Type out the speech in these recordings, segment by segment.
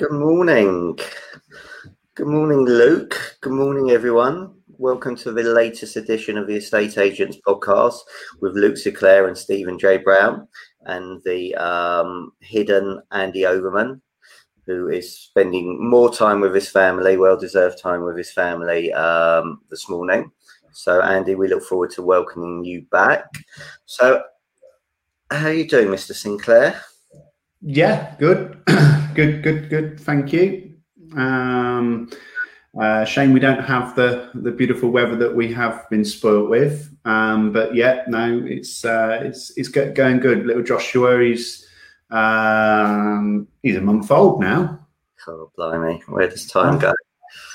Good morning. Good morning, Luke. Good morning, everyone. Welcome to the latest edition of the Estate Agents podcast with Luke St Clair and Stephen J. Brown and the um, hidden Andy Overman, who is spending more time with his family, well deserved time with his family um, this morning. So, Andy, we look forward to welcoming you back. So, how are you doing, Mr. St Clair? Yeah, good, good, good, good. Thank you. Um, uh, shame we don't have the the beautiful weather that we have been spoilt with. Um, but yeah, no, it's uh, it's it's going good. Little Joshua, he's um, he's a month old now. Oh, blimey, where does time go?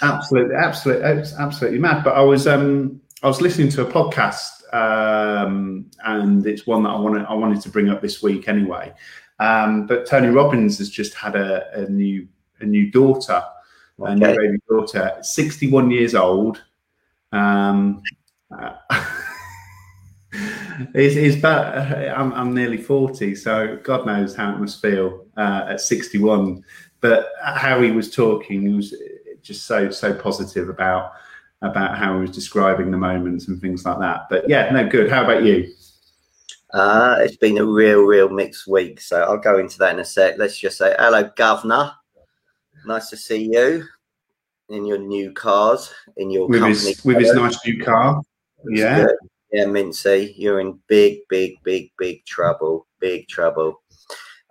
Absolutely, absolutely, absolutely mad. But I was um, I was listening to a podcast, um, and it's one that I wanted I wanted to bring up this week anyway. Um, but Tony Robbins has just had a, a new a new daughter, okay. a new baby daughter, 61 years old. Um, uh, it's, it's about, I'm, I'm, nearly 40, so God knows how it must feel uh, at 61. But how he was talking, he was just so so positive about about how he was describing the moments and things like that. But yeah, no, good. How about you? Uh, it's been a real, real mixed week. So I'll go into that in a sec. Let's just say, hello, Governor. Nice to see you in your new cars, in your with company. His, with his nice new car. Yeah. Good. Yeah, Mincy, you're in big, big, big, big trouble. Big trouble.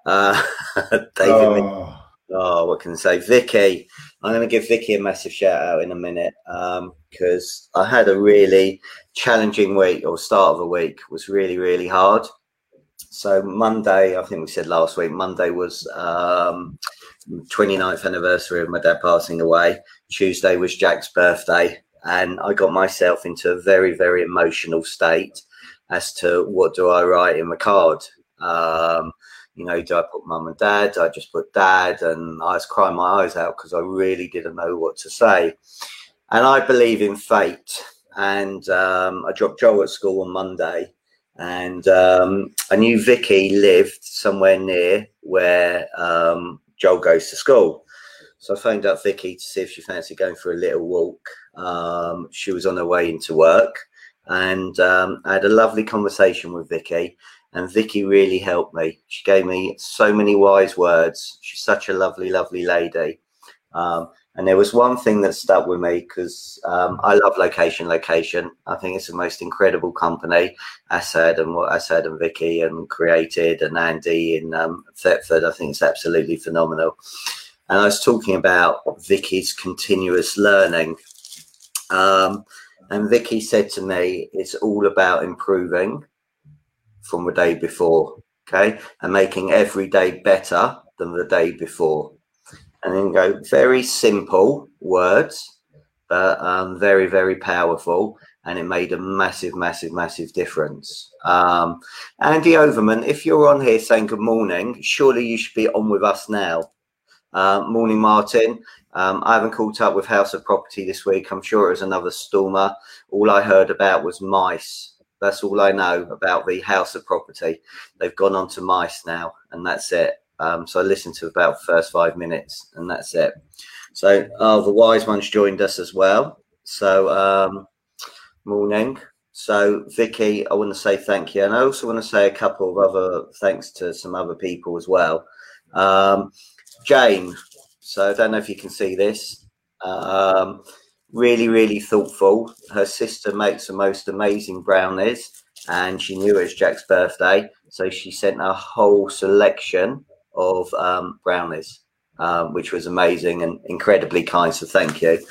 Uh, David, oh. Oh, what can I say? Vicky, I'm going to give Vicky a massive shout out in a minute because um, I had a really challenging week or start of the week was really, really hard. So Monday, I think we said last week, Monday was um, 29th anniversary of my dad passing away. Tuesday was Jack's birthday. And I got myself into a very, very emotional state as to what do I write in my card. Um, you know, do I put mum and dad? I just put dad? And I was crying my eyes out because I really didn't know what to say. And I believe in fate. And um, I dropped Joel at school on Monday. And um, I knew Vicky lived somewhere near where um, Joel goes to school. So I phoned up Vicky to see if she fancied going for a little walk. Um, she was on her way into work. And um, I had a lovely conversation with Vicky and Vicky really helped me. She gave me so many wise words. She's such a lovely, lovely lady. Um, and there was one thing that stuck with me because um, I love location, location. I think it's the most incredible company. Asad and what Asad and Vicky and created and Andy in um, Thetford. I think it's absolutely phenomenal. And I was talking about Vicky's continuous learning. Um, and Vicky said to me, it's all about improving from the day before. Okay. And making every day better than the day before. And then go very simple words, but um, very, very powerful. And it made a massive, massive, massive difference. Um, Andy Overman, if you're on here saying good morning, surely you should be on with us now. Uh, morning, Martin. Um, I haven't caught up with House of Property this week. I'm sure it was another stormer. All I heard about was mice. That's all I know about the House of Property. They've gone on to mice now, and that's it. Um, so I listened to about first five minutes, and that's it. So oh, the wise ones joined us as well. So um, morning. So Vicky, I want to say thank you, and I also want to say a couple of other thanks to some other people as well. Um, Jane. So I don't know if you can see this. Um, really, really thoughtful. Her sister makes the most amazing brownies, and she knew it was Jack's birthday, so she sent a whole selection of um, brownies, um, which was amazing and incredibly kind. So thank you.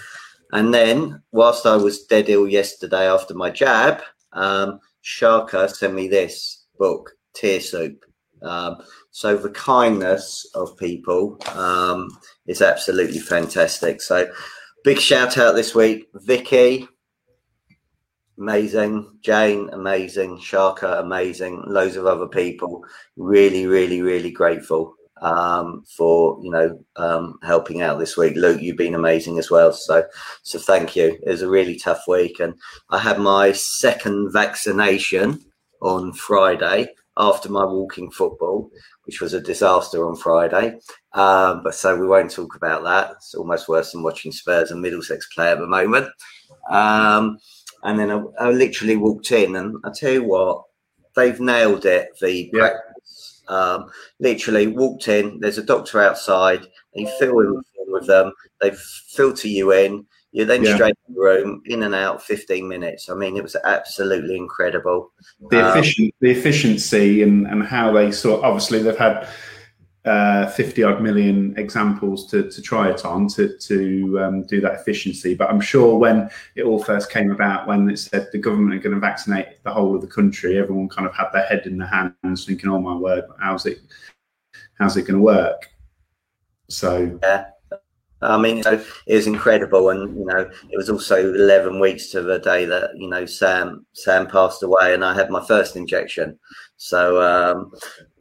And then, whilst I was dead ill yesterday after my jab, um, Sharka sent me this book, Tear Soup. Um, so the kindness of people um, is absolutely fantastic. So Big shout out this week, Vicky, amazing, Jane, amazing, Sharka, amazing, loads of other people. Really, really, really grateful um, for you know um, helping out this week. Luke, you've been amazing as well. So, so thank you. It was a really tough week, and I had my second vaccination on Friday after my walking football, which was a disaster on Friday. Um, but so we won't talk about that. It's almost worse than watching Spurs and Middlesex play at the moment. Um, and then I, I, literally walked in, and I tell you what, they've nailed it. The yeah. practice, um, literally walked in. There's a doctor outside. And you fill in with them. They filter you in. You're then yeah. straight in the room, in and out, 15 minutes. I mean, it was absolutely incredible. The, um, efficient, the efficiency and, and how they sort obviously they've had uh, 50 odd million examples to, to try it on to, to um, do that efficiency. But I'm sure when it all first came about, when it said the government are going to vaccinate the whole of the country, everyone kind of had their head in their hands thinking, oh my word, how's it, how's it going to work? So, yeah. I mean, it was incredible, and you know, it was also eleven weeks to the day that you know Sam Sam passed away, and I had my first injection. So, um,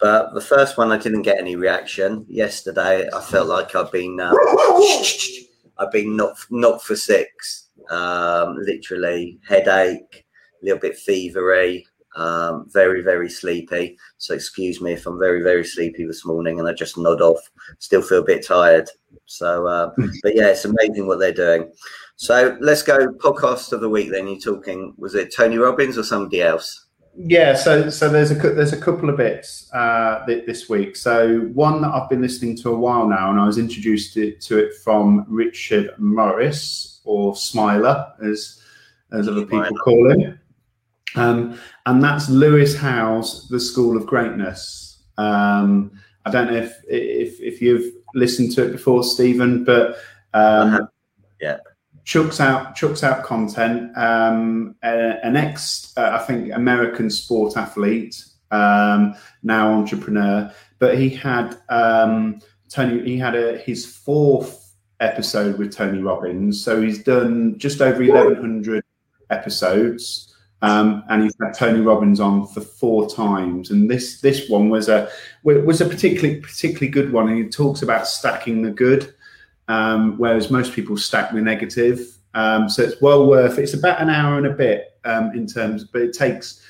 but the first one I didn't get any reaction. Yesterday, I felt like I've been uh, I've been knocked knocked for six. Um, literally headache, a little bit fevery, um, very very sleepy. So excuse me if I'm very very sleepy this morning and I just nod off. Still feel a bit tired. So, uh, hmm. but yeah, it's amazing what they're doing. So let's go podcast of the week. Then you're talking. Was it Tony Robbins or somebody else? Yeah, so so there's a there's a couple of bits uh, this week. So one that I've been listening to a while now, and I was introduced to, to it from Richard Morris or Smiler, as as other people call him, um, and that's Lewis Howes, The School of Greatness. Um, I don't know if if if you've listened to it before, Stephen, but um, yeah, chucks out chucks out content. Um, an ex, uh, I think, American sport athlete, um, now entrepreneur, but he had um, Tony. He had a his fourth episode with Tony Robbins, so he's done just over eleven hundred episodes. Um, and he's had Tony Robbins on for four times, and this this one was a was a particularly particularly good one. And he talks about stacking the good, um, whereas most people stack the negative. Um, so it's well worth. It's about an hour and a bit um, in terms, but it takes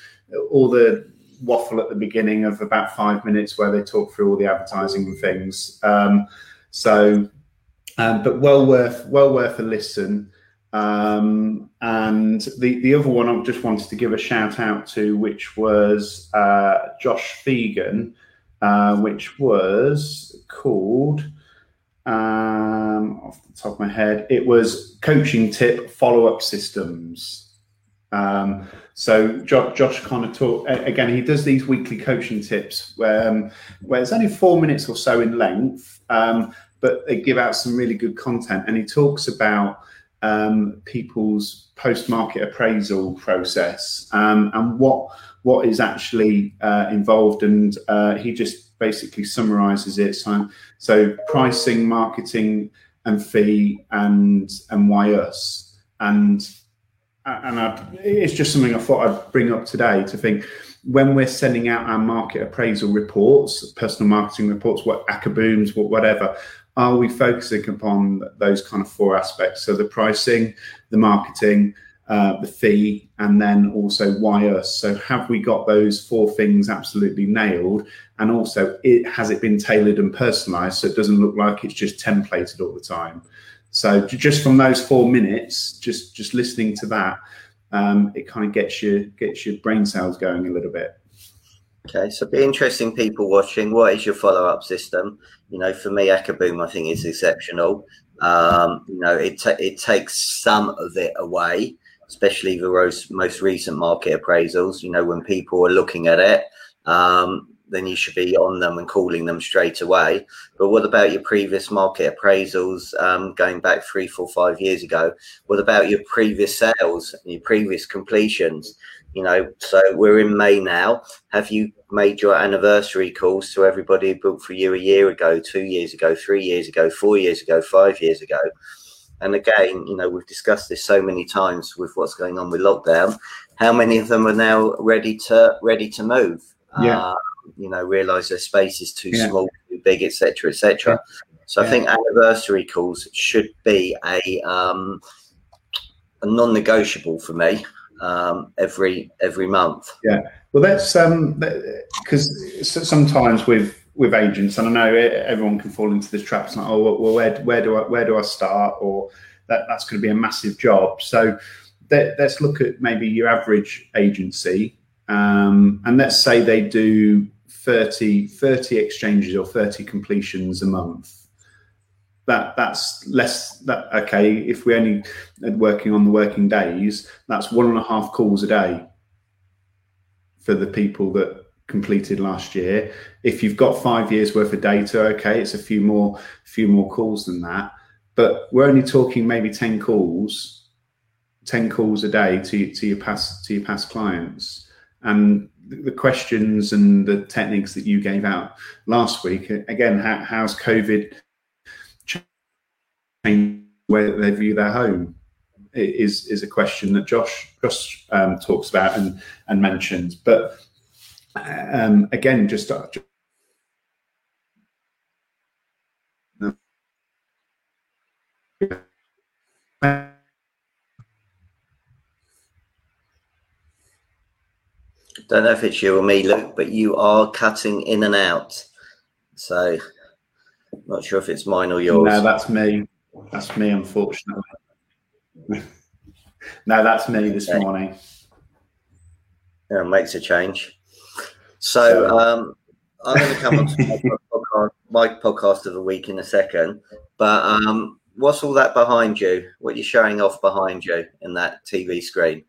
all the waffle at the beginning of about five minutes where they talk through all the advertising and things. Um, so, um, but well worth well worth a listen. Um, and the, the other one I just wanted to give a shout out to, which was uh, Josh Phegan, uh, which was called, um, off the top of my head, it was Coaching Tip Follow Up Systems. Um, so Josh, Josh kind of talk again. He does these weekly coaching tips where, um, where it's only four minutes or so in length, um, but they give out some really good content. And he talks about um, people's post-market appraisal process um, and what what is actually uh, involved. And uh, he just basically summarizes it. So, so pricing, marketing, and fee, and and why us. And and I, it's just something I thought I'd bring up today to think when we're sending out our market appraisal reports, personal marketing reports, what ACABOOMs, what whatever, are we focusing upon those kind of four aspects? So the pricing, the marketing, uh, the fee, and then also why us. So have we got those four things absolutely nailed? And also, it has it been tailored and personalized so it doesn't look like it's just templated all the time. So just from those four minutes, just just listening to that, um, it kind of gets you gets your brain cells going a little bit. Okay, so be interesting people watching. What is your follow up system? You know, for me, ACABOOM, I think is exceptional. Um, you know, it it takes some of it away, especially the most, most recent market appraisals. You know, when people are looking at it, um, then you should be on them and calling them straight away. But what about your previous market appraisals um, going back three, four, five years ago? What about your previous sales, and your previous completions? You know, so we're in May now. Have you made your anniversary calls to everybody who booked for you a year ago, two years ago, three years ago, four years ago, five years ago? And again, you know, we've discussed this so many times with what's going on with lockdown. How many of them are now ready to ready to move? Yeah. Uh, you know, realise their space is too yeah. small, too big, etc., etc. Yeah. So yeah. I think anniversary calls should be a um, a non-negotiable for me um, every every month. Yeah, well, that's um because sometimes with with agents, and I know everyone can fall into this trap. It's like, oh, well, where where do I where do I start? Or that that's going to be a massive job. So let, us look at maybe your average agency, um, and let's say they do 30, 30 exchanges or 30 completions a month. That that's less that okay. If we're only working on the working days, that's one and a half calls a day for the people that completed last year. If you've got five years worth of data, okay, it's a few more few more calls than that. But we're only talking maybe 10 calls 10 calls a day to, to your past to your past clients and the questions and the techniques that you gave out last week again how, how's covid changed where they view their home is is a question that josh josh um, talks about and and mentions but um, again just, just Don't know if it's you or me, Luke, but you are cutting in and out. So, not sure if it's mine or yours. No, that's me. That's me, unfortunately. no, that's me this okay. morning. Yeah, makes a change. So, um, I'm going to come on to my podcast, my podcast of the week in a second. But um, what's all that behind you? What are you showing off behind you in that TV screen?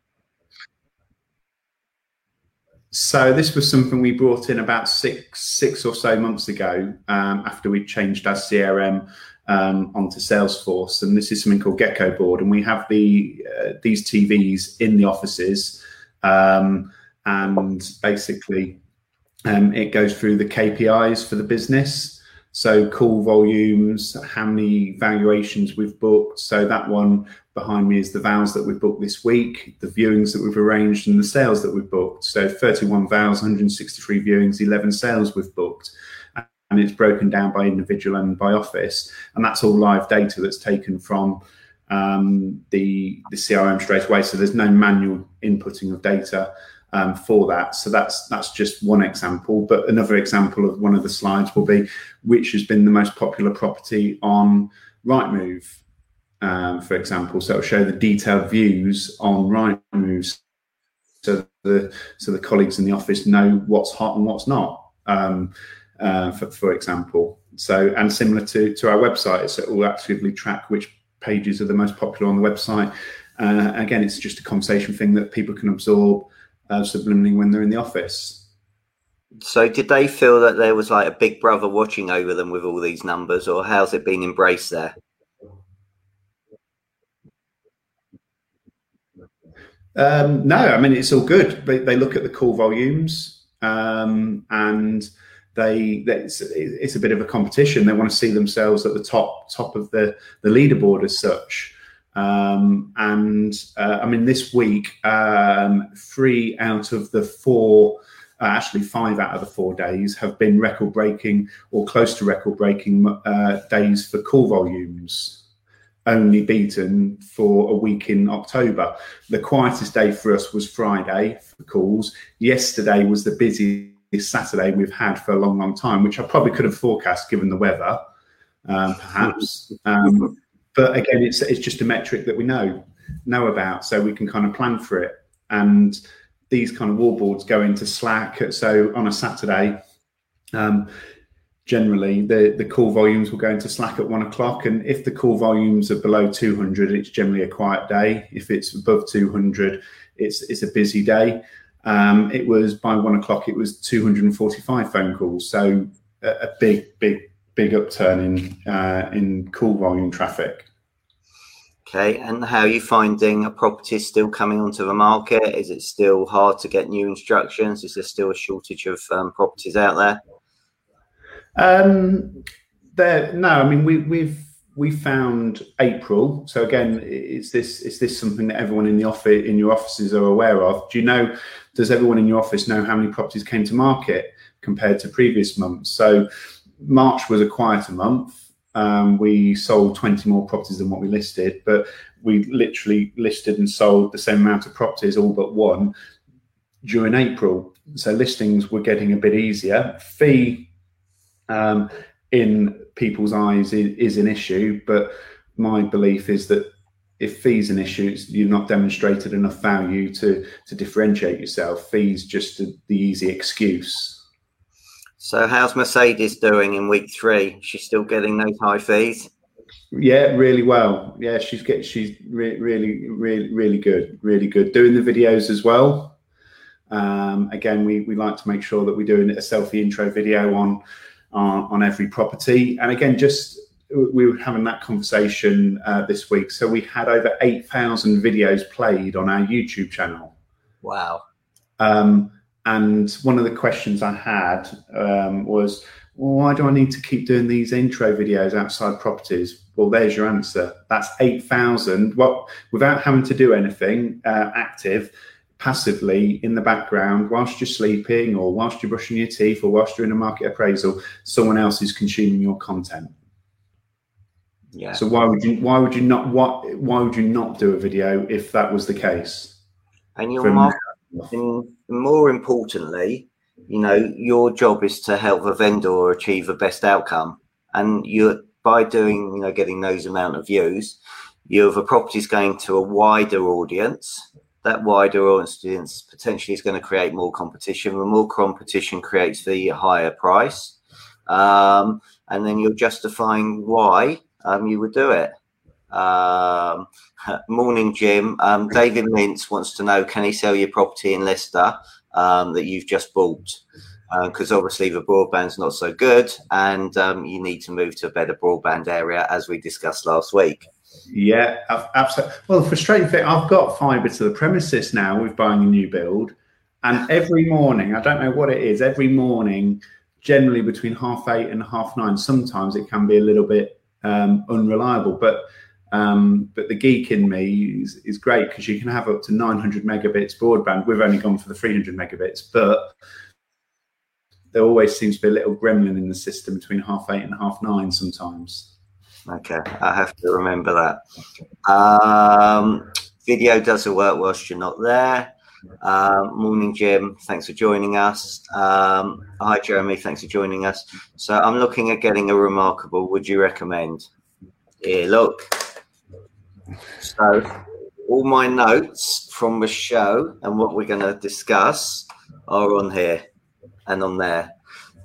So this was something we brought in about six six or so months ago um, after we changed our CRM um, onto Salesforce, and this is something called Geckoboard, and we have the uh, these TVs in the offices, um, and basically um, it goes through the KPIs for the business. So call volumes, how many valuations we've booked. So that one behind me is the vows that we've booked this week, the viewings that we've arranged, and the sales that we've booked. So 31 vows, 163 viewings, 11 sales we've booked. And it's broken down by individual and by office. And that's all live data that's taken from um, the, the CRM straight away. So there's no manual inputting of data. Um, for that. So that's that's just one example. But another example of one of the slides will be which has been the most popular property on Rightmove um, for example. So it'll show the detailed views on Rightmove, so the so the colleagues in the office know what's hot and what's not. Um, uh, for, for example, so and similar to to our website, so it will actively track which pages are the most popular on the website. Uh, again, it's just a conversation thing that people can absorb uh, subliminally when they're in the office. So, did they feel that there was like a big brother watching over them with all these numbers, or how's it been embraced there? Um, no, I mean it's all good. They, they look at the call volumes um, and they it's, it's, a bit of a competition. They want to see themselves at the top top of the the leaderboard as such. Um, and uh, I mean this week, um, three out of the four. Uh, actually, five out of the four days have been record breaking or close to record breaking uh, days for call volumes only beaten for a week in October. The quietest day for us was Friday for calls. Yesterday was the busiest Saturday we've had for a long, long time, which I probably could have forecast given the weather, um, perhaps. Um, but again, it's it's just a metric that we know know about, so we can kind of plan for it. And these kind of wallboards go into Slack. So on a Saturday, um, generally the, the call volumes will go into Slack at one o'clock. And if the call volumes are below 200, it's generally a quiet day. If it's above 200, it's, it's a busy day. Um, it was by one o'clock, it was 245 phone calls. So a, a big, big, big upturn in, uh, in call volume traffic. Okay, and how are you finding a property still coming onto the market? Is it still hard to get new instructions? Is there still a shortage of um, properties out there? Um, there, no, I mean we, we've we found April. So again, is this is this something that everyone in the office in your offices are aware of? Do you know? Does everyone in your office know how many properties came to market compared to previous months? So March was a quieter month. Um, we sold 20 more properties than what we listed, but we literally listed and sold the same amount of properties, all but one, during April. So listings were getting a bit easier. Fee um, in people's eyes is, is, an issue. But my belief is that if fees an issue, you've not demonstrated enough value to to differentiate yourself. Fees just a, the easy excuse. So, how's Mercedes doing in week three? She's still getting those high fees. Yeah, really well. Yeah, she's get she's re- really, really, really good. Really good. Doing the videos as well. Um, again, we we like to make sure that we're doing a selfie intro video on on, on every property. And again, just we were having that conversation uh, this week. So we had over eight thousand videos played on our YouTube channel. Wow. Um, and one of the questions I had um, was, well, why do I need to keep doing these intro videos outside properties? Well, there's your answer. That's 8,000. What without having to do anything uh, active, passively in the background, whilst you're sleeping or whilst you're brushing your teeth or whilst you're in a market appraisal, someone else is consuming your content. Yeah. So why would you why would you not what why would you not do a video if that was the case? And your market, more importantly, you know, your job is to help a vendor achieve the best outcome. And you by doing, you know, getting those amount of views, your a property going to a wider audience. That wider audience potentially is going to create more competition. The more competition creates the higher price. Um, and then you're justifying why um, you would do it. Um, morning, Jim. Um, David Mintz wants to know can he sell your property in Leicester um, that you've just bought? because uh, obviously the broadband's not so good and um, you need to move to a better broadband area as we discussed last week yeah absolutely well the frustrating thing i've got fiber to the premises now with buying a new build and every morning i don't know what it is every morning generally between half eight and half nine sometimes it can be a little bit um, unreliable but um, but the geek in me is, is great because you can have up to 900 megabits broadband. We've only gone for the 300 megabits, but there always seems to be a little gremlin in the system between half eight and half nine sometimes. Okay, I have to remember that. Um, video doesn't work whilst you're not there. Um, morning, Jim. Thanks for joining us. Um, hi, Jeremy. Thanks for joining us. So, I'm looking at getting a remarkable. Would you recommend? Here, look. So, all my notes from the show and what we're going to discuss are on here and on there.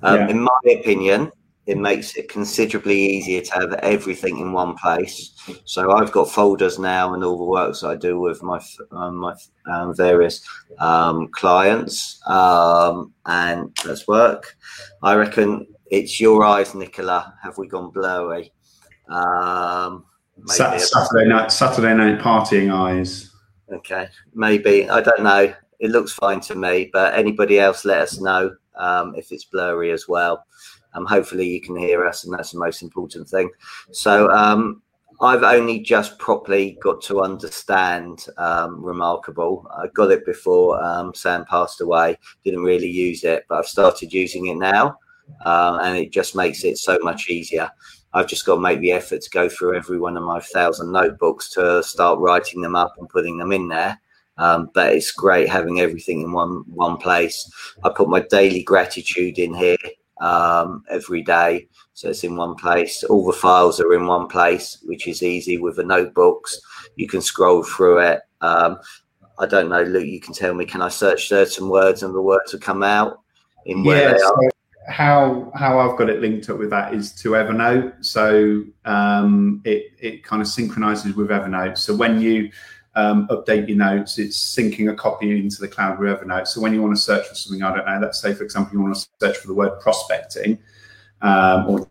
Um, yeah. In my opinion, it makes it considerably easier to have everything in one place. So I've got folders now and all the works I do with my um, my um, various um, clients, um, and that's work. I reckon it's your eyes, Nicola. Have we gone blurry? Um, Saturday night, Saturday night partying eyes. Okay, maybe I don't know. It looks fine to me, but anybody else, let us know um, if it's blurry as well. Um, hopefully you can hear us, and that's the most important thing. So um, I've only just properly got to understand um, Remarkable. I got it before um, Sam passed away. Didn't really use it, but I've started using it now, uh, and it just makes it so much easier. I've just got to make the effort to go through every one of my thousand notebooks to start writing them up and putting them in there. Um, but it's great having everything in one one place. I put my daily gratitude in here um, every day, so it's in one place. All the files are in one place, which is easy with the notebooks. You can scroll through it. Um, I don't know, Luke. You can tell me. Can I search certain words and the words will come out in where yeah, they are? how how I've got it linked up with that is to Evernote. So um, it it kind of synchronizes with Evernote. So when you um, update your notes. It's syncing a copy into the cloud with Evernote. So when you want to search for something, I don't know, let's say, for example, you want to search for the word prospecting um, or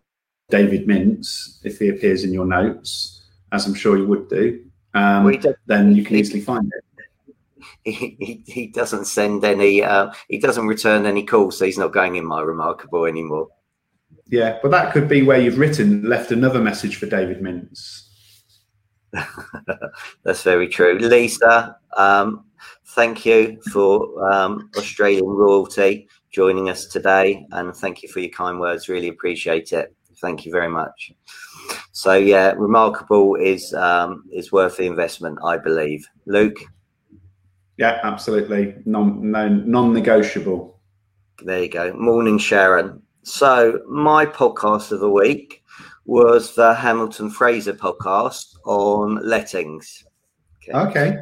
David Mintz, if he appears in your notes, as I'm sure you would do, um, well, then you can easily find it. He, he, he doesn't send any, uh, he doesn't return any calls, so he's not going in my remarkable anymore. Yeah, but that could be where you've written, left another message for David Mintz. That's very true. Lisa, um, thank you for um, Australian royalty joining us today, and thank you for your kind words. Really appreciate it. Thank you very much. So yeah, remarkable is um, is worth the investment, I believe. Luke. Yeah, absolutely. Non non non negotiable. There you go. Morning, Sharon. So my podcast of the week was the Hamilton Fraser podcast on lettings. Okay. okay.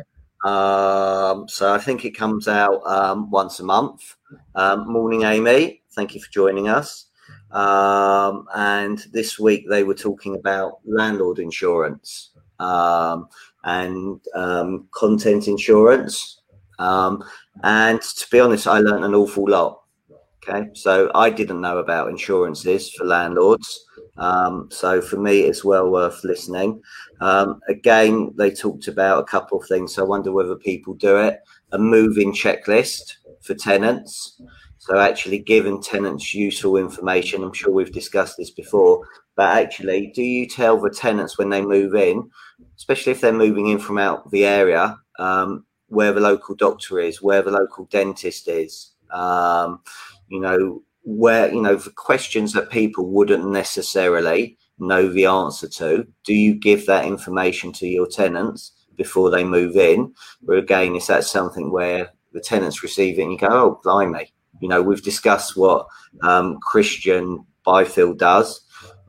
Um, so I think it comes out um, once a month. Um, morning, Amy. Thank you for joining us. Um, and this week they were talking about landlord insurance um, and um, content insurance. and to be honest, I learned an awful lot. Okay, so I didn't know about insurances for landlords. Um, so for me, it's well worth listening. Um, again, they talked about a couple of things. So I wonder whether people do it. A moving checklist for tenants. So actually giving tenants useful information. I'm sure we've discussed this before, but actually, do you tell the tenants when they move in, especially if they're moving in from out the area, um, where the local doctor is, where the local dentist is? Um, you know, where, you know, the questions that people wouldn't necessarily know the answer to, do you give that information to your tenants before they move in? Or again, is that something where the tenants receive it and you go, oh, blimey, you know, we've discussed what um, Christian Byfield does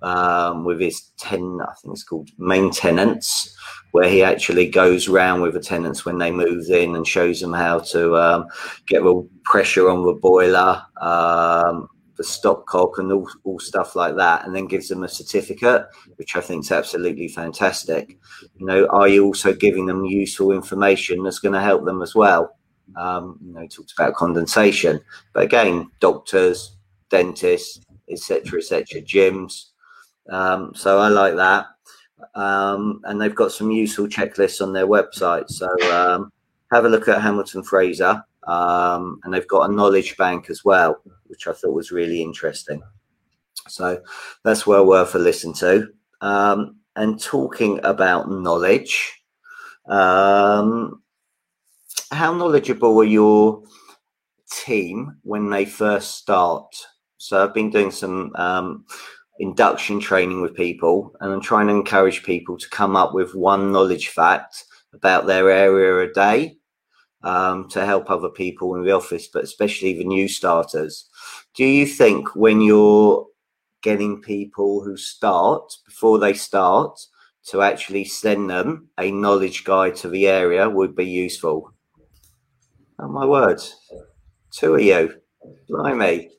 um, with his 10, I think it's called maintenance, where he actually goes round with the tenants when they move in and shows them how to um, get the pressure on the boiler, um, the stopcock, and all, all stuff like that, and then gives them a certificate, which I think is absolutely fantastic. You know, are you also giving them useful information that's going to help them as well? Um, you know, talked about condensation, but again, doctors, dentists, etc., etc., gyms. Um, so I like that um, and they've got some useful checklists on their website. So um, have a look at Hamilton Fraser, um, and they've got a knowledge bank as well, which I thought was really interesting. So that's well worth a listen to. Um, and talking about knowledge, um, how knowledgeable are your team when they first start? So I've been doing some um, induction training with people and I'm trying to encourage people to come up with one knowledge fact about their area a day um, to help other people in the office, but especially the new starters. Do you think when you're getting people who start before they start to actually send them a knowledge guide to the area would be useful? Oh my word, two of you, blimey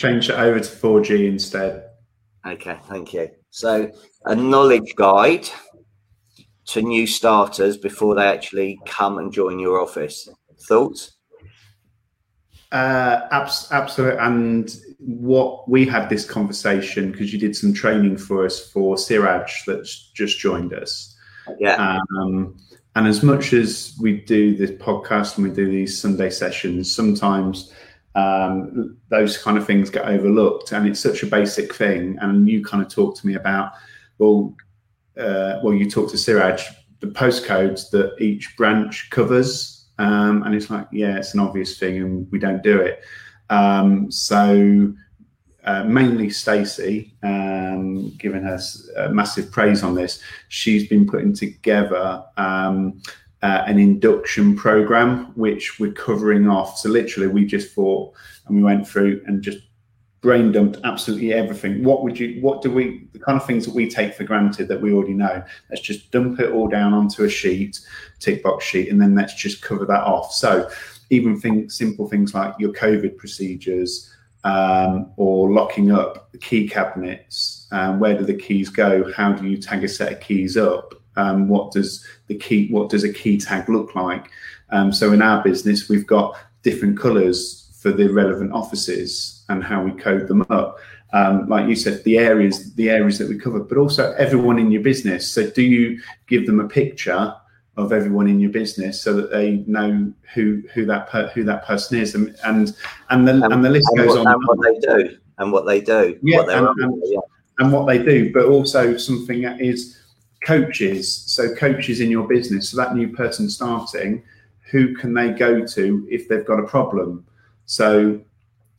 change it over to 4G instead. Okay, thank you. So, a knowledge guide to new starters before they actually come and join your office. Thoughts? Uh, abs- absolutely. And what we had this conversation because you did some training for us for Siraj that's just joined us. Yeah. Um, and as much as we do this podcast and we do these Sunday sessions, sometimes um, those kind of things get overlooked, and it's such a basic thing. And you kind of talk to me about, well, uh, well, you talk to Siraj the postcodes that each branch covers, um, and it's like, yeah, it's an obvious thing, and we don't do it. Um, so uh, mainly Stacey, um, giving her uh, massive praise on this. She's been putting together um, uh, an induction program, which we're covering off. So literally, we just thought and we went through and just brain dumped absolutely everything. What would you? What do we? The kind of things that we take for granted that we already know. Let's just dump it all down onto a sheet, tick box sheet, and then let's just cover that off. So even things, simple things like your COVID procedures. Um, or locking up the key cabinets. Um, where do the keys go? How do you tag a set of keys up? Um, what does the key what does a key tag look like? Um, so in our business we've got different colors for the relevant offices and how we code them up. Um, like you said the areas the areas that we cover but also everyone in your business. So do you give them a picture of everyone in your business so that they know who who that per, who that person is? And and and the, and, and the list and goes what, on. and what they do and what they do yeah, and, and, yeah. and what they do but also something that is coaches, so coaches in your business, so that new person starting, who can they go to if they've got a problem? So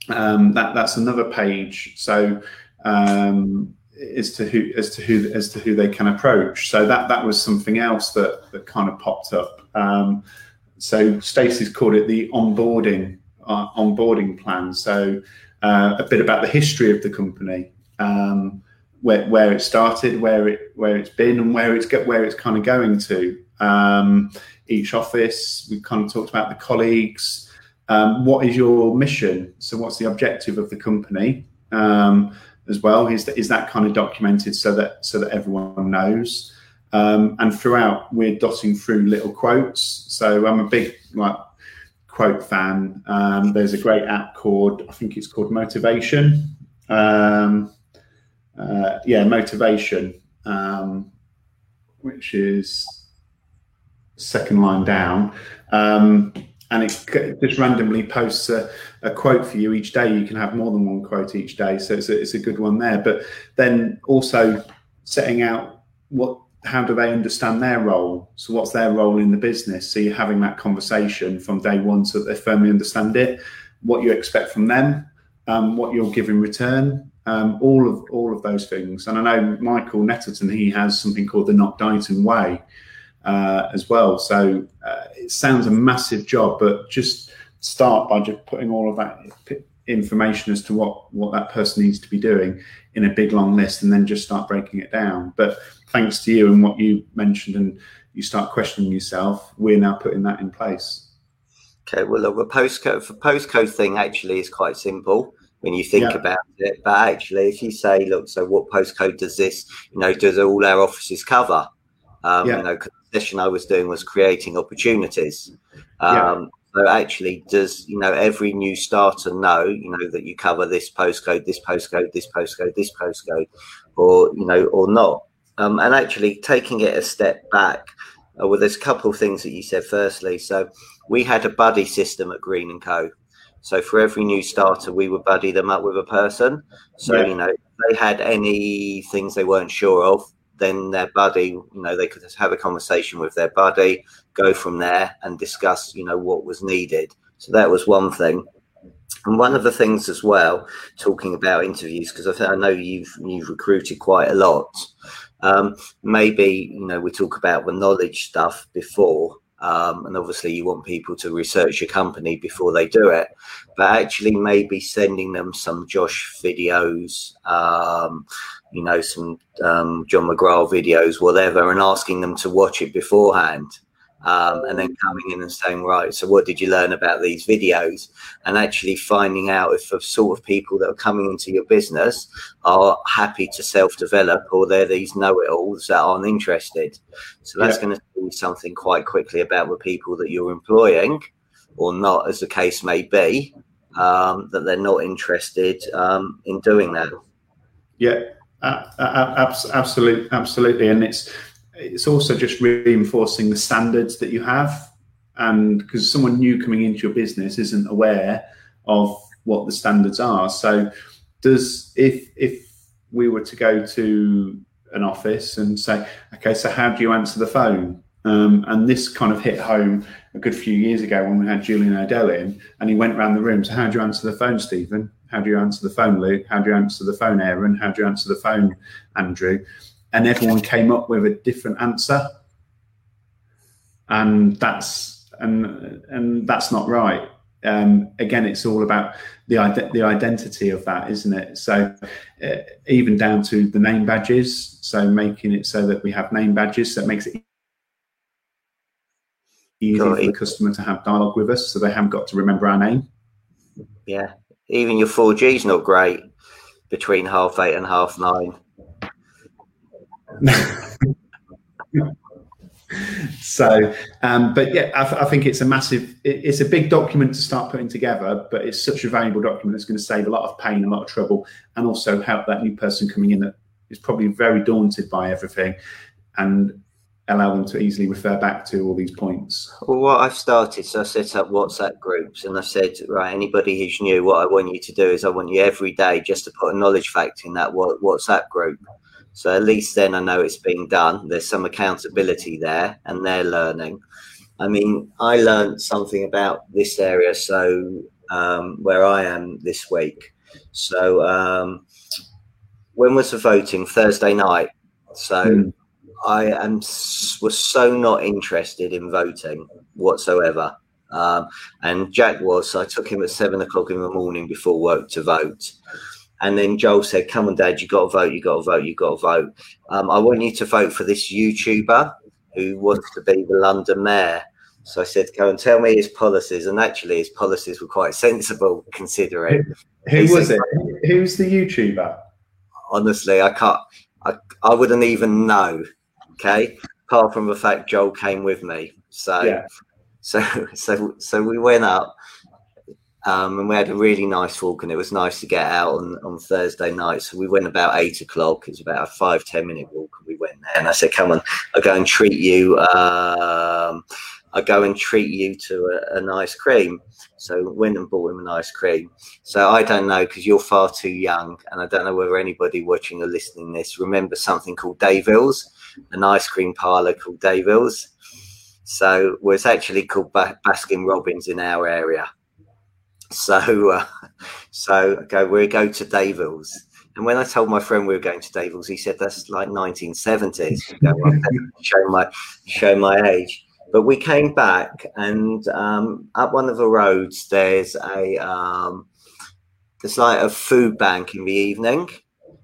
um, that that's another page. So um, as to who as to who as to who they can approach. So that that was something else that that kind of popped up. Um, so Stacey's called it the onboarding uh, onboarding plan. So uh, a bit about the history of the company, um, where, where it started, where it where it's been, and where it's get where it's kind of going to. Um, each office, we kind of talked about the colleagues. Um, what is your mission? So, what's the objective of the company um, as well? Is that is that kind of documented so that so that everyone knows? Um, and throughout, we're dotting through little quotes. So, I'm a big like quote fan. Um, there's a great app called I think it's called Motivation. Um, uh, yeah, Motivation, um, which is second line down. Um, and it just randomly posts a, a, quote for you each day. You can have more than one quote each day, so it's a, it's a good one there. But then also setting out what how do they understand their role? So what's their role in the business? So you're having that conversation from day one, so that they firmly understand it, what you expect from them, um, what you'll give in return, um, all of all of those things. And I know Michael Netterton, he has something called the Not Dighton Way, uh, as well. So uh, it sounds a massive job, but just start by just putting all of that information as to what what that person needs to be doing in a big long list, and then just start breaking it down. But thanks to you and what you mentioned, and you start questioning yourself, we're now putting that in place. Okay, well, the postcode for postcode thing actually is quite simple when you think yeah. about it. But actually, if you say, look, so what postcode does this, you know, does all our offices cover? Um, yeah. You know, the session I was doing was creating opportunities. Um, yeah. So actually, does you know every new starter know you know that you cover this postcode, this postcode, this postcode, this postcode, or you know, or not? Um, and actually, taking it a step back, uh, well, there's a couple of things that you said. Firstly, so we had a buddy system at Green and Co. So for every new starter, we would buddy them up with a person. So yeah. you know, if they had any things they weren't sure of, then their buddy, you know, they could have a conversation with their buddy, go from there and discuss, you know, what was needed. So that was one thing. And one of the things as well, talking about interviews, because I, I know you've you've recruited quite a lot. Um, maybe you know we talk about the knowledge stuff before, um, and obviously you want people to research your company before they do it, but actually maybe sending them some Josh videos, um, you know, some um, John McGraw videos, whatever, and asking them to watch it beforehand. Um, and then coming in and saying, right, so what did you learn about these videos? And actually finding out if the sort of people that are coming into your business are happy to self develop or they're these know it alls that aren't interested. So that's yeah. going to be something quite quickly about the people that you're employing or not, as the case may be, um, that they're not interested um, in doing that. Yeah, uh, uh, absolutely, absolutely, and it's it's also just reinforcing the standards that you have, and because someone new coming into your business isn't aware of what the standards are. So, does if if we were to go to an office and say, okay, so how do you answer the phone? Um, and this kind of hit home a good few years ago when we had Julian Odell in, and he went around the room. So, how do you answer the phone, Stephen? How do you answer the phone, Luke? How do you answer the phone, Aaron? How do you answer the phone, Andrew? And everyone came up with a different answer, and that's and and that's not right. Um, again, it's all about the the identity of that, isn't it? So uh, even down to the name badges. So making it so that we have name badges that makes it easy for the customer to have dialogue with us, so they haven't got to remember our name. Yeah, even your 4G is not great between half eight and half nine. so, um, but yeah, I, I, think it's a massive, it, it's a big document to start putting together, but it's such a valuable document that's going to save a lot of pain, a lot of trouble, and also help that new person coming in that is probably very daunted by everything and allow them to easily refer back to all these points? Well, what I've started, so I set up WhatsApp groups and I said, right, anybody who's new, what I want you to do is I want you every day just to put a knowledge fact in that WhatsApp group. So at least then I know it's being done. There's some accountability there and they're learning. I mean, I learned something about this area. So um, where I am this week. So um, when was the voting? Thursday night. So mm. I am was so not interested in voting whatsoever. Um, and Jack was, so I took him at seven o'clock in the morning before work to vote. And then Joel said, Come on, Dad, you got to vote, you got to vote, you got to vote. Um, I want you to vote for this YouTuber who wants to be the London mayor. So I said, Go and tell me his policies. And actually, his policies were quite sensible considering. Who, who was it? Who's the YouTuber? Honestly, I can't, I, I wouldn't even know. Okay. Apart from the fact Joel came with me. So, yeah. so, so, so we went up um, and we had a really nice walk, and it was nice to get out on, on Thursday night. So we went about eight o'clock. It was about a five ten minute walk, and we went there. And I said, "Come on, I'll go and treat you. Um, I'll go and treat you to a, an ice cream." So went and bought him an ice cream. So I don't know because you're far too young, and I don't know whether anybody watching or listening this remember something called Dayvilles, an ice cream parlor called Dayvilles. So it's actually called Baskin Robbins in our area. So, uh, so okay, we go to Dayvilles. And when I told my friend we were going to Dayvilles, he said that's like 1970s. show my show my age. But we came back, and um, up one of the roads, there's a um, there's like a food bank in the evening.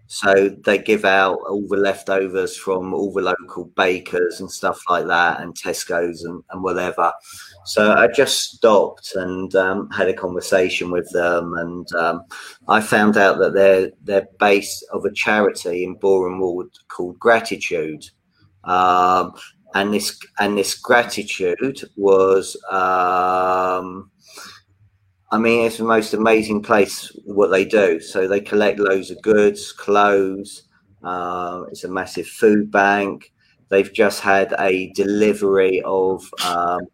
So they give out all the leftovers from all the local bakers and stuff like that, and Tesco's and, and whatever. So I just stopped and um, had a conversation with them, and um, I found out that they're they're based of a charity in Boreham Wood called Gratitude, um, and this and this gratitude was. Um, I mean, it's the most amazing place what they do. So they collect loads of goods, clothes. Uh, it's a massive food bank. They've just had a delivery of um,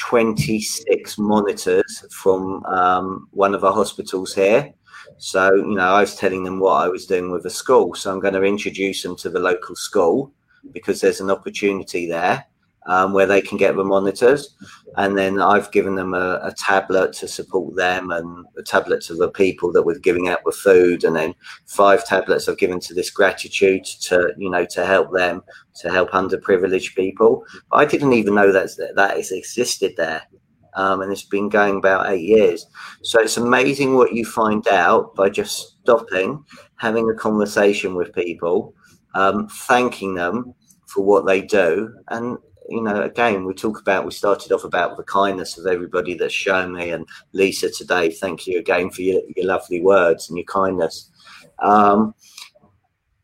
26 monitors from um, one of our hospitals here. So, you know, I was telling them what I was doing with the school. So I'm going to introduce them to the local school because there's an opportunity there um, where they can get the monitors. And then I've given them a, a, tablet to support them and a tablet to the people that we're giving out with food. And then five tablets I've given to this gratitude to, you know, to help them, to help underprivileged people. I didn't even know that that has existed there. Um, and it's been going about eight years. So it's amazing what you find out by just stopping, having a conversation with people, um, thanking them for what they do, and you know, again, we talk about, we started off about the kindness of everybody that's shown me. And Lisa today, thank you again for your, your lovely words and your kindness. Um,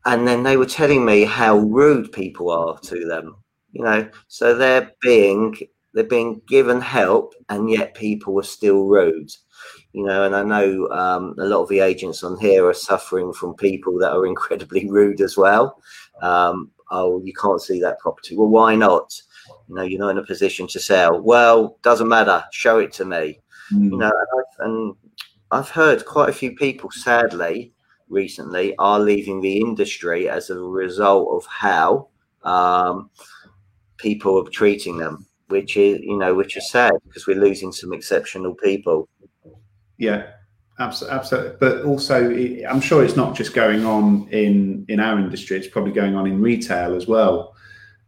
and then they were telling me how rude people are to them, you know, so they're being, they're being given help and yet people are still rude you know, and I know um, a lot of the agents on here are suffering from people that are incredibly rude as well. Um, oh, you can't see that property. Well, why not? You know, you're not in a position to sell. Well, doesn't matter. Show it to me. Mm. You know, and I've, and I've heard quite a few people, sadly, recently, are leaving the industry as a result of how um, people are treating them, which is, you know, which is sad because we're losing some exceptional people. Yeah, Absolutely. But also, I'm sure it's not just going on in in our industry. It's probably going on in retail as well.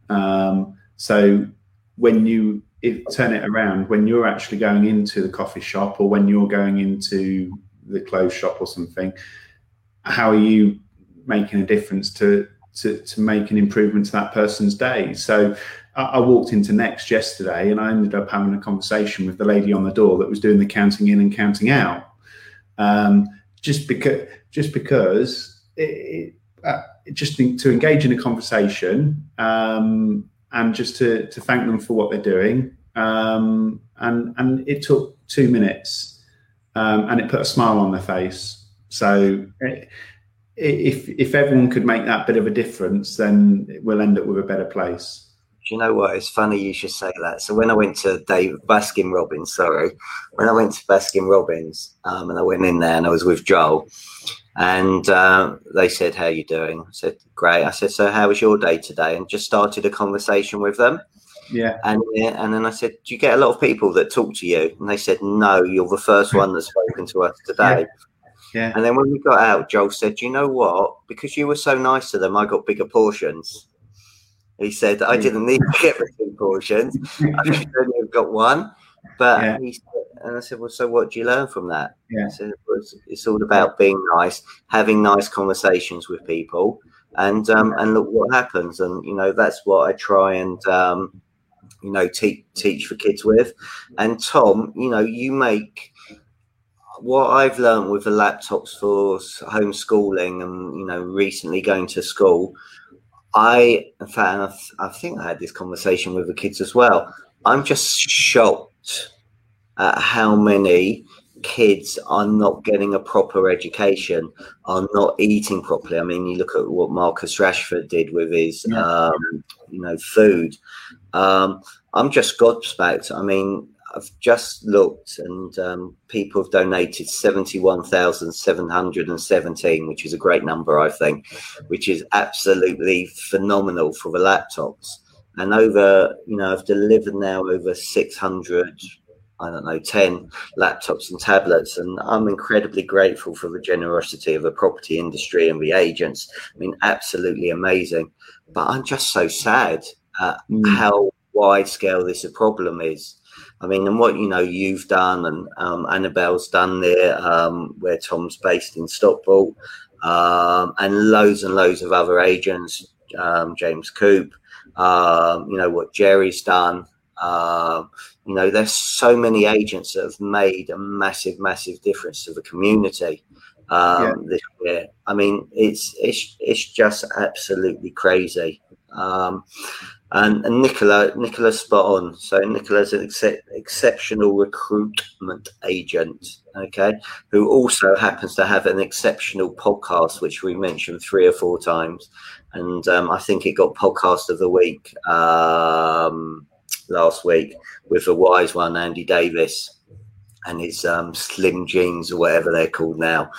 Um, so when you turn it around, when you're actually going into the coffee shop or when you're going into the clothes shop or something, how are you making a difference to to, to make an improvement to that person's day? So I, I walked into Next yesterday and I ended up having a conversation with the lady on the door that was doing the counting in and counting out um, just because just because it, uh, just to engage in a conversation um, and just to, to thank them for what they're doing. Um, and and it took two minutes, um, and it put a smile on their face. So if if everyone could make that bit of a difference, then we'll end up with a better place. You know what? It's funny you should say that. So when I went to Dave Baskin Robbins, sorry, when I went to Baskin Robbins, um, and I went in there and I was with Joel, and uh, they said, "How you doing?" I said, "Great." I said, "So how was your day today?" And just started a conversation with them. Yeah. And and then I said, "Do you get a lot of people that talk to you?" And they said, "No, you're the first one that's spoken to us today." Yeah. Yeah. And then when we got out, Joel said, "You know what? Because you were so nice to them, I got bigger portions." He said, I didn't need to get the two portions. I should only have got one. But yeah. he and I said, well, so what do you learn from that? Yeah. Said, well, it's, it's, all about being nice, having nice conversations with people, and um, and look what happens. And you know, that's what I try and um, you know teach teach for kids with. And Tom, you know, you make what I've learned with the laptops for homeschooling, and you know, recently going to school. I, in fact, I, th- I think I had this conversation with the kids as well. I'm just shocked at how many kids are not getting a proper education, are not eating properly. I mean, you look at what Marcus Rashford did with his, yeah. um, you know, food. Um, I'm just gobsmacked. I mean, I've just looked, and um, people have donated seventy-one thousand seven hundred and seventeen, which is a great number, I think, which is absolutely phenomenal for the laptops. And over, you know, I've delivered now over six hundred I don't know, 10 laptops and tablets. And I'm incredibly grateful for the generosity of the property industry and the agents. I mean, absolutely amazing. But I'm just so sad at mm. how wide scale this a problem is. I mean, and what you know you've done, and um, Annabelle's done there, um, where Tom's based in Stockport, um, and loads and loads of other agents, um, James Coop, um, you know what Jerry's done, um, you know, there's so many agents that have made a massive, massive difference to the community um, yeah. this year. I mean, it's it's it's just absolutely crazy. Um, and, and Nicola, Nicola spot on. So Nicola's an ex- exceptional recruitment agent, okay, who also happens to have an exceptional podcast, which we mentioned three or four times, and um, I think it got podcast of the week. Um, last week with the wise one, Andy Davis, and his um, Slim Jeans or whatever they're called now.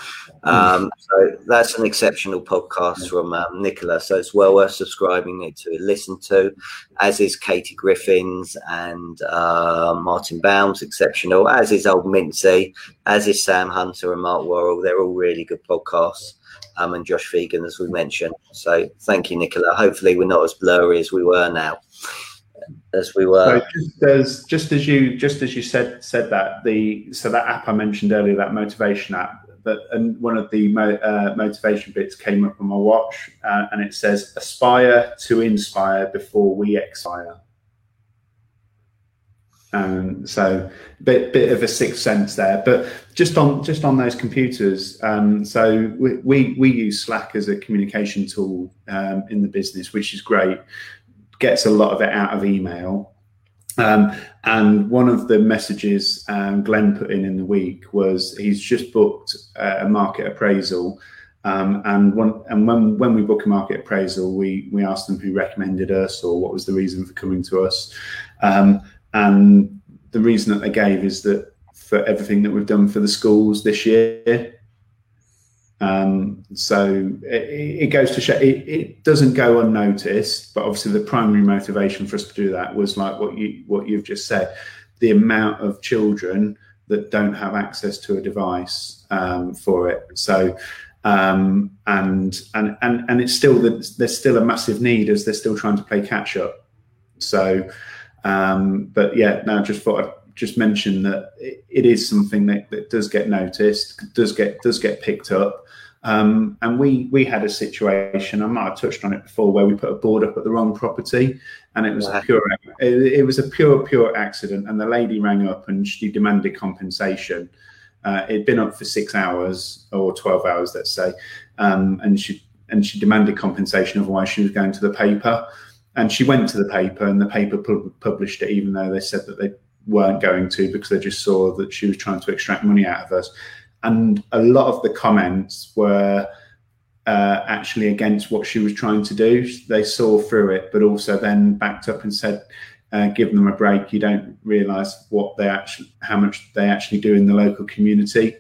Um, so that's an exceptional podcast from um, Nicola. So it's well worth subscribing to listen to, as is Katie Griffin's and uh, Martin Baum's exceptional, as is Old Mincy, as is Sam Hunter and Mark Worrell. They're all really good podcasts. Um, and Josh Phegan, as we mentioned. So thank you, Nicola. Hopefully, we're not as blurry as we were now as we were. So just as just as you just as you said said that the so that app I mentioned earlier, that motivation app, that and one of the mo, uh, motivation bits came up on my watch, uh, and it says aspire to inspire before we expire. Um, so bit bit of a sixth sense there, but just on just on those computers. Um, so we, we, we use Slack as a communication tool um, in the business, which is great gets a lot of it out of email. Um, and one of the messages um, Glenn put in in the week was he's just booked a market appraisal. Um, and, one, and when, when we book a market appraisal, we, we ask them who recommended us or what was the reason for coming to us. Um, and the reason that they gave is that for everything that we've done for the schools this year, um, so it, it, goes to show it, it, doesn't go unnoticed, but obviously the primary motivation for us to do that was like what you what you've just said, the amount of children that don't have access to a device um, for it. So um, and and and and it's still that there's still a massive need as they're still trying to play catch up. So, um, but yeah, now just thought I'd just mention that it, it is something that, that does get noticed, does get does get picked up. Um, and we we had a situation. I might have touched on it before, where we put a board up at the wrong property, and it was a pure it, it, was a pure pure accident. And the lady rang up and she demanded compensation. Uh, it'd been up for six hours or twelve hours, let's say, um, and she and she demanded compensation. Otherwise, she was going to the paper. And she went to the paper, and the paper pub- published it, even though they said that they weren't going to because they just saw that she was trying to extract money out of us. And a lot of the comments were uh, actually against what she was trying to do. They saw through it, but also then backed up and said, uh, "Give them a break. You don't realise what they actually, how much they actually do in the local community."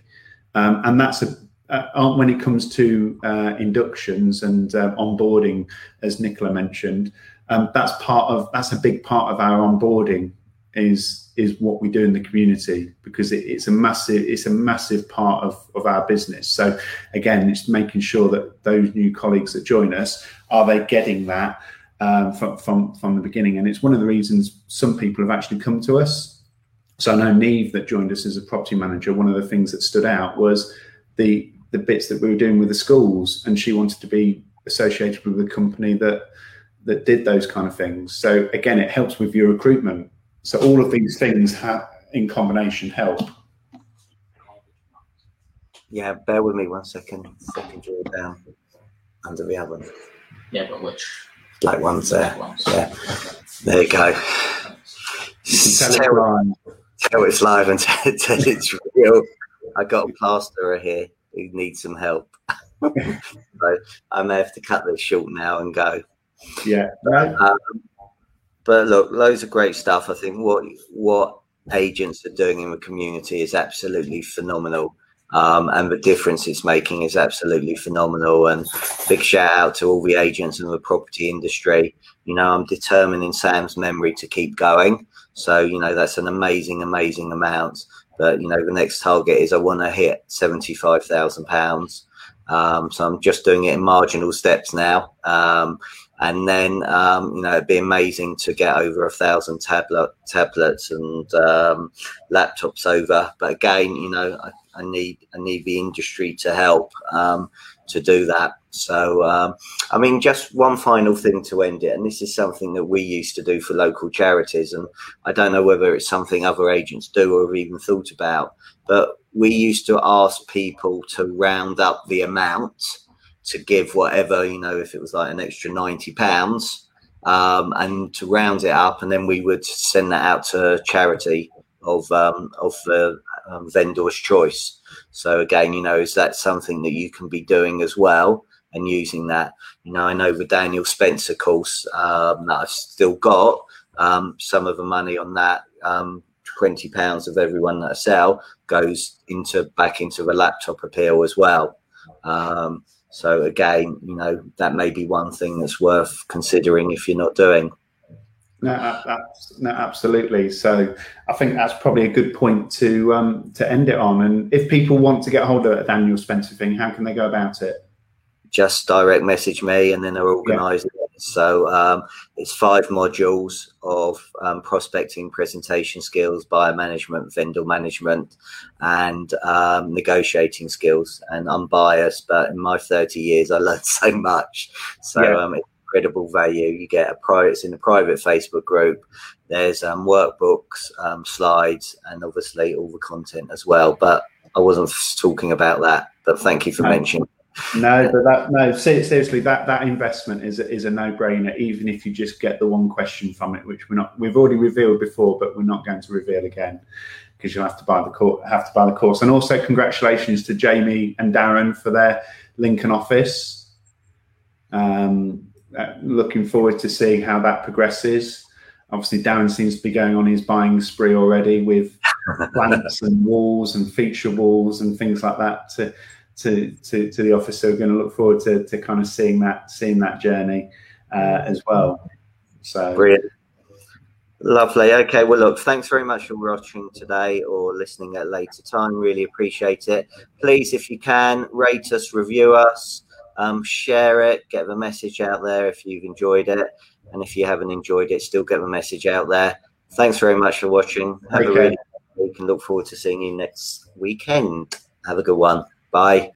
Um, and that's a uh, when it comes to uh, inductions and uh, onboarding, as Nicola mentioned, um, that's part of that's a big part of our onboarding is is what we do in the community because it, it's a massive it's a massive part of, of our business so again it's making sure that those new colleagues that join us are they getting that um, from, from from the beginning and it's one of the reasons some people have actually come to us So I know Neve that joined us as a property manager. One of the things that stood out was the the bits that we were doing with the schools, and she wanted to be associated with a company that that did those kind of things. So again, it helps with your recruitment. So all of these things have in combination help. Yeah, bear with me one second. Second draw down under the oven. Yeah, but which? Black ones there. Ones. Yeah. There you go. You tell Tell, it tell it's live and tell, tell it's real. I got a plasterer here who needs some help. so I may have to cut this short now and go. Yeah. Um, but look, loads of great stuff. I think what what agents are doing in the community is absolutely phenomenal. Um, and the difference it's making is absolutely phenomenal. And big shout out to all the agents in the property industry. You know, I'm determined in Sam's memory to keep going. So, you know, that's an amazing, amazing amount. But, you know, the next target is I want to hit £75,000. Um, so I'm just doing it in marginal steps now. Um, and then um, you know it'd be amazing to get over a thousand tablet tablets and um, laptops over. But again, you know, I, I need I need the industry to help um, to do that. So um, I mean, just one final thing to end it, and this is something that we used to do for local charities, and I don't know whether it's something other agents do or have even thought about, but we used to ask people to round up the amount to give whatever you know if it was like an extra 90 pounds um, and to round it up and then we would send that out to charity of um, of the um, vendor's choice. So again you know is that something that you can be doing as well and using that? You know i know the daniel spencer course um, that i've still got um, some of the money on that um, 20 pounds of everyone that i sell goes into back into the laptop appeal as well. Um, so again, you know, that may be one thing that's worth considering if you're not doing. no, no, absolutely. So I think that's probably a good point to um, to end it on. And if people want to get hold of a Daniel Spencer thing, how can they go about it? Just direct message me and then they're organising it. So um, it's five modules of um, prospecting, presentation skills, buyer management, vendor management, and um, negotiating skills. And I'm biased, but in my 30 years, I learned so much. So Yeah. um, it's incredible value. You get a private, it's in a private Facebook group. There's um, workbooks, um, slides, and obviously all the content as well. But I wasn't talking about that. But thank you for No. mentioning. No, but that no seriously, that that investment is is a no brainer. Even if you just get the one question from it, which we're not, we've already revealed before, but we're not going to reveal again because you'll have to buy the course. Have to buy the course, and also congratulations to Jamie and Darren for their Lincoln office. Um, uh, looking forward to seeing how that progresses. Obviously, Darren seems to be going on his buying spree already with plants and walls and feature walls and things like that to to to, to the office. So we're going to look forward to, to kind of seeing that seeing that journey uh, as well. So Brilliant. Lovely. Okay. Well, look, thanks very much for watching today or listening at a later time. Really appreciate it. Please, if you can, rate us, review us, um, share it, get the message out there if you've enjoyed it. And if you haven't enjoyed it, still get the message out there. Thanks very much for watching. Have a really good week and look forward to seeing you next weekend. Have a good one. Bye.